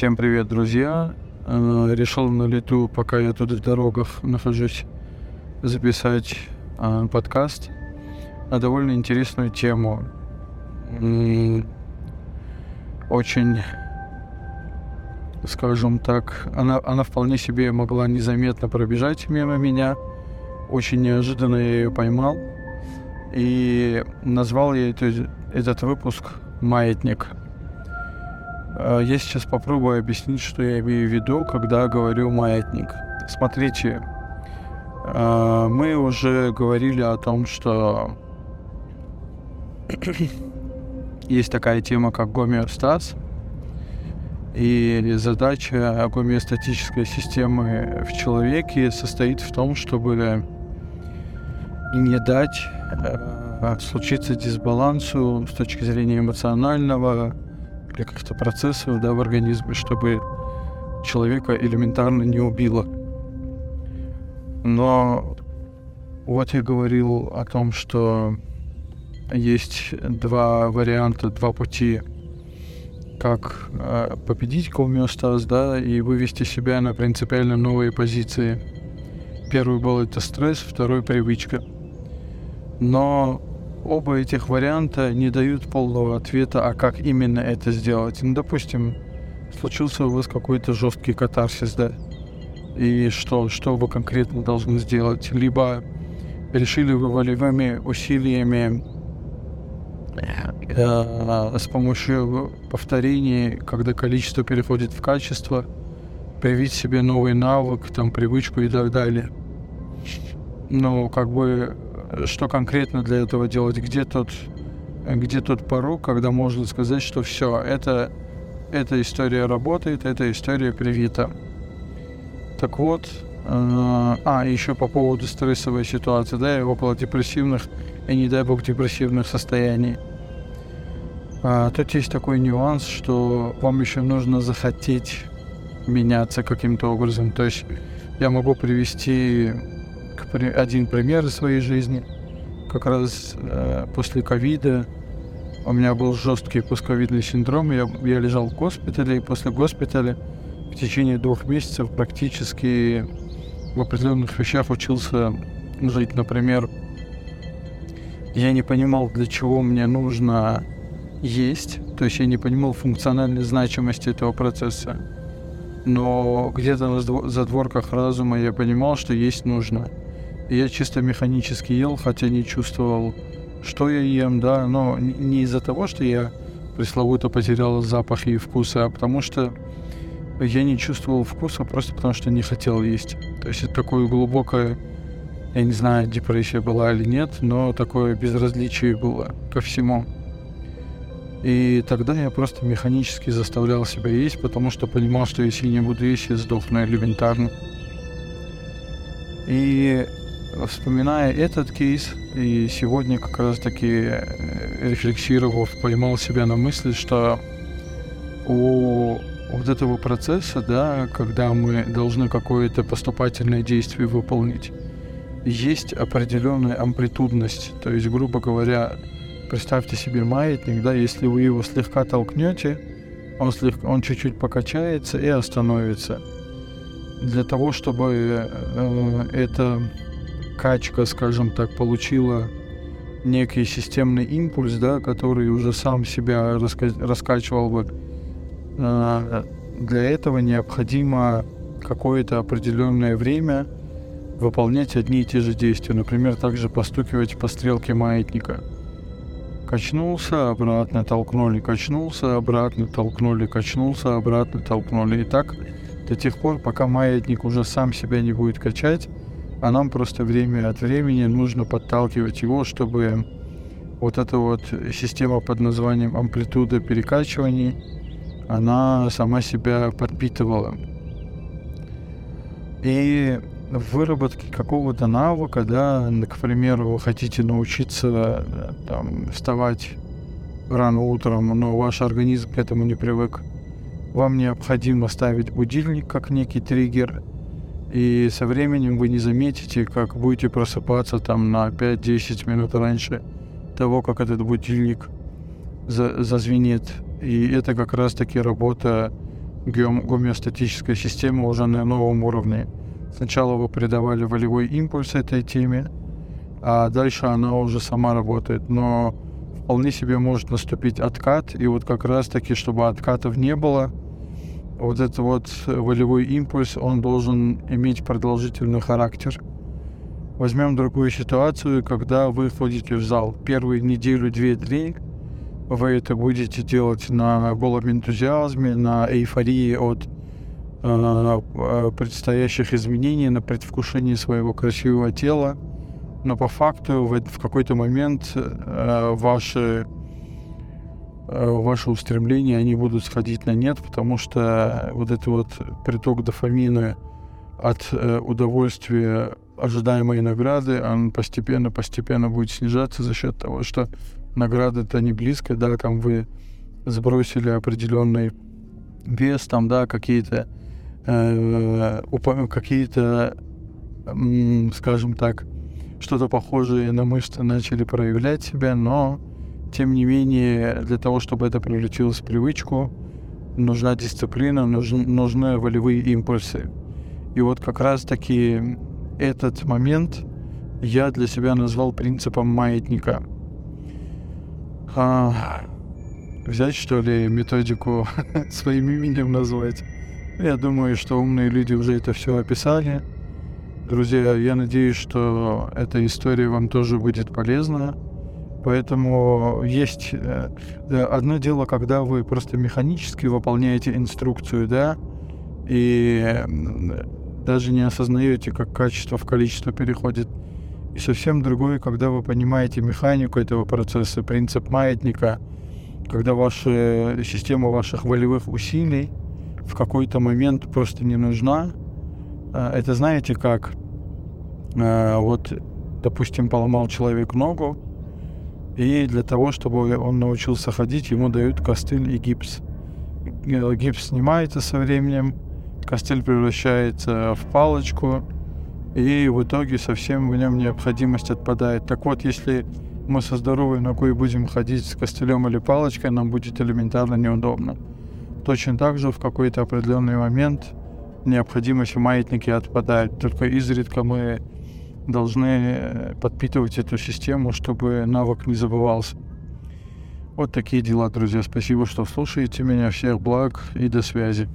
Всем привет, друзья. Э, решил на лету, пока я тут в дорогах нахожусь, записать э, подкаст на довольно интересную тему. Очень, скажем так, она, она вполне себе могла незаметно пробежать мимо меня. Очень неожиданно я ее поймал. И назвал я это, этот выпуск «Маятник». Э, я сейчас попробую объяснить, что я имею в виду, когда говорю маятник. Смотрите, э, мы уже говорили о том, что есть такая тема, как гомеостаз. И задача гомеостатической системы в человеке состоит в том, чтобы не дать э, случиться дисбалансу с точки зрения эмоционального, каких-то процессов да, в организме, чтобы человека элементарно не убило. Но вот я говорил о том, что есть два варианта, два пути, как э, победить гомеостаз, да, и вывести себя на принципиально новые позиции. Первый был это стресс, второй привычка. Но оба этих варианта не дают полного ответа, а как именно это сделать. Ну, допустим, случился у вас какой-то жесткий катарсис, да? И что, что вы конкретно должны сделать? Либо решили вы волевыми усилиями э, с помощью повторений, когда количество переходит в качество, привить себе новый навык, там, привычку и так далее. Ну, как бы что конкретно для этого делать, где тот, где тот порог, когда можно сказать, что все, это, эта история работает, эта история привита. Так вот, э, а, еще по поводу стрессовой ситуации, да, и около депрессивных, и не дай бог депрессивных состояний. А, тут есть такой нюанс, что вам еще нужно захотеть меняться каким-то образом. То есть я могу привести один пример из своей жизни. Как раз э, после ковида у меня был жесткий постковидный синдром. Я, я лежал в госпитале, и после госпиталя в течение двух месяцев практически в определенных вещах учился жить. Например, я не понимал, для чего мне нужно есть, то есть я не понимал функциональной значимости этого процесса. Но где-то на задворках разума я понимал, что есть нужно я чисто механически ел, хотя не чувствовал, что я ем, да, но не из-за того, что я пресловуто потерял запах и вкус, а потому что я не чувствовал вкуса просто потому, что не хотел есть. То есть это такое глубокое, я не знаю, депрессия была или нет, но такое безразличие было ко всему. И тогда я просто механически заставлял себя есть, потому что понимал, что если не буду есть, я сдохну элементарно. И вспоминая этот кейс, и сегодня как раз таки э, рефлексировав, поймал себя на мысли, что у вот этого процесса, да, когда мы должны какое-то поступательное действие выполнить, есть определенная амплитудность. То есть, грубо говоря, представьте себе маятник, да, если вы его слегка толкнете, он, слегка, он чуть-чуть покачается и остановится. Для того, чтобы э, это качка, скажем так, получила некий системный импульс, да, который уже сам себя раска- раскачивал бы. А, для этого необходимо какое-то определенное время выполнять одни и те же действия. Например, также постукивать по стрелке маятника. Качнулся, обратно толкнули, качнулся, обратно толкнули, качнулся, обратно толкнули. И так до тех пор, пока маятник уже сам себя не будет качать, а нам просто время от времени нужно подталкивать его, чтобы вот эта вот система под названием амплитуда перекачиваний, она сама себя подпитывала. И в выработке какого-то навыка, да, к примеру, вы хотите научиться там, вставать рано утром, но ваш организм к этому не привык, вам необходимо ставить будильник как некий триггер – и со временем вы не заметите, как будете просыпаться там на 5-10 минут раньше того, как этот будильник за зазвенит. И это как раз-таки работа гомеостатическая система уже на новом уровне. Сначала вы придавали волевой импульс этой теме, а дальше она уже сама работает. Но вполне себе может наступить откат, и вот как раз-таки, чтобы откатов не было, вот этот вот волевой импульс, он должен иметь продолжительный характер. Возьмем другую ситуацию, когда вы входите в зал. Первую неделю, две-три вы это будете делать на голом энтузиазме, на эйфории от э, предстоящих изменений, на предвкушении своего красивого тела. Но по факту в, в какой-то момент э, ваши Э, ваши устремления, они будут сходить на нет, потому что вот этот вот приток дофамина от э, удовольствия ожидаемой награды, он постепенно-постепенно будет снижаться за счет того, что награда-то не близкая, да, там вы сбросили определенный вес, там, да, какие-то э, какие-то, э, скажем так, что-то похожее на мышцы начали проявлять себя, но тем не менее, для того, чтобы это превратилось в привычку, нужна дисциплина, нужны, нужны волевые импульсы. И вот как раз-таки этот момент я для себя назвал принципом маятника. А, взять, что ли, методику своим именем назвать? Я думаю, что умные люди уже это все описали. Друзья, я надеюсь, что эта история вам тоже будет полезна. Поэтому есть э, одно дело, когда вы просто механически выполняете инструкцию, да, и даже не осознаете, как качество в количество переходит. И совсем другое, когда вы понимаете механику этого процесса, принцип маятника, когда ваша система ваших волевых усилий в какой-то момент просто не нужна. Э, это знаете как? Э, вот, допустим, поломал человек ногу, и для того, чтобы он научился ходить, ему дают костыль и гипс. Гипс снимается со временем, костыль превращается в палочку, и в итоге совсем в нем необходимость отпадает. Так вот, если мы со здоровой ногой будем ходить с костылем или палочкой, нам будет элементарно неудобно. Точно так же в какой-то определенный момент необходимость в маятнике отпадает. Только изредка мы должны э, подпитывать эту систему, чтобы навык не забывался. Вот такие дела, друзья. Спасибо, что слушаете меня. Всех благ и до связи.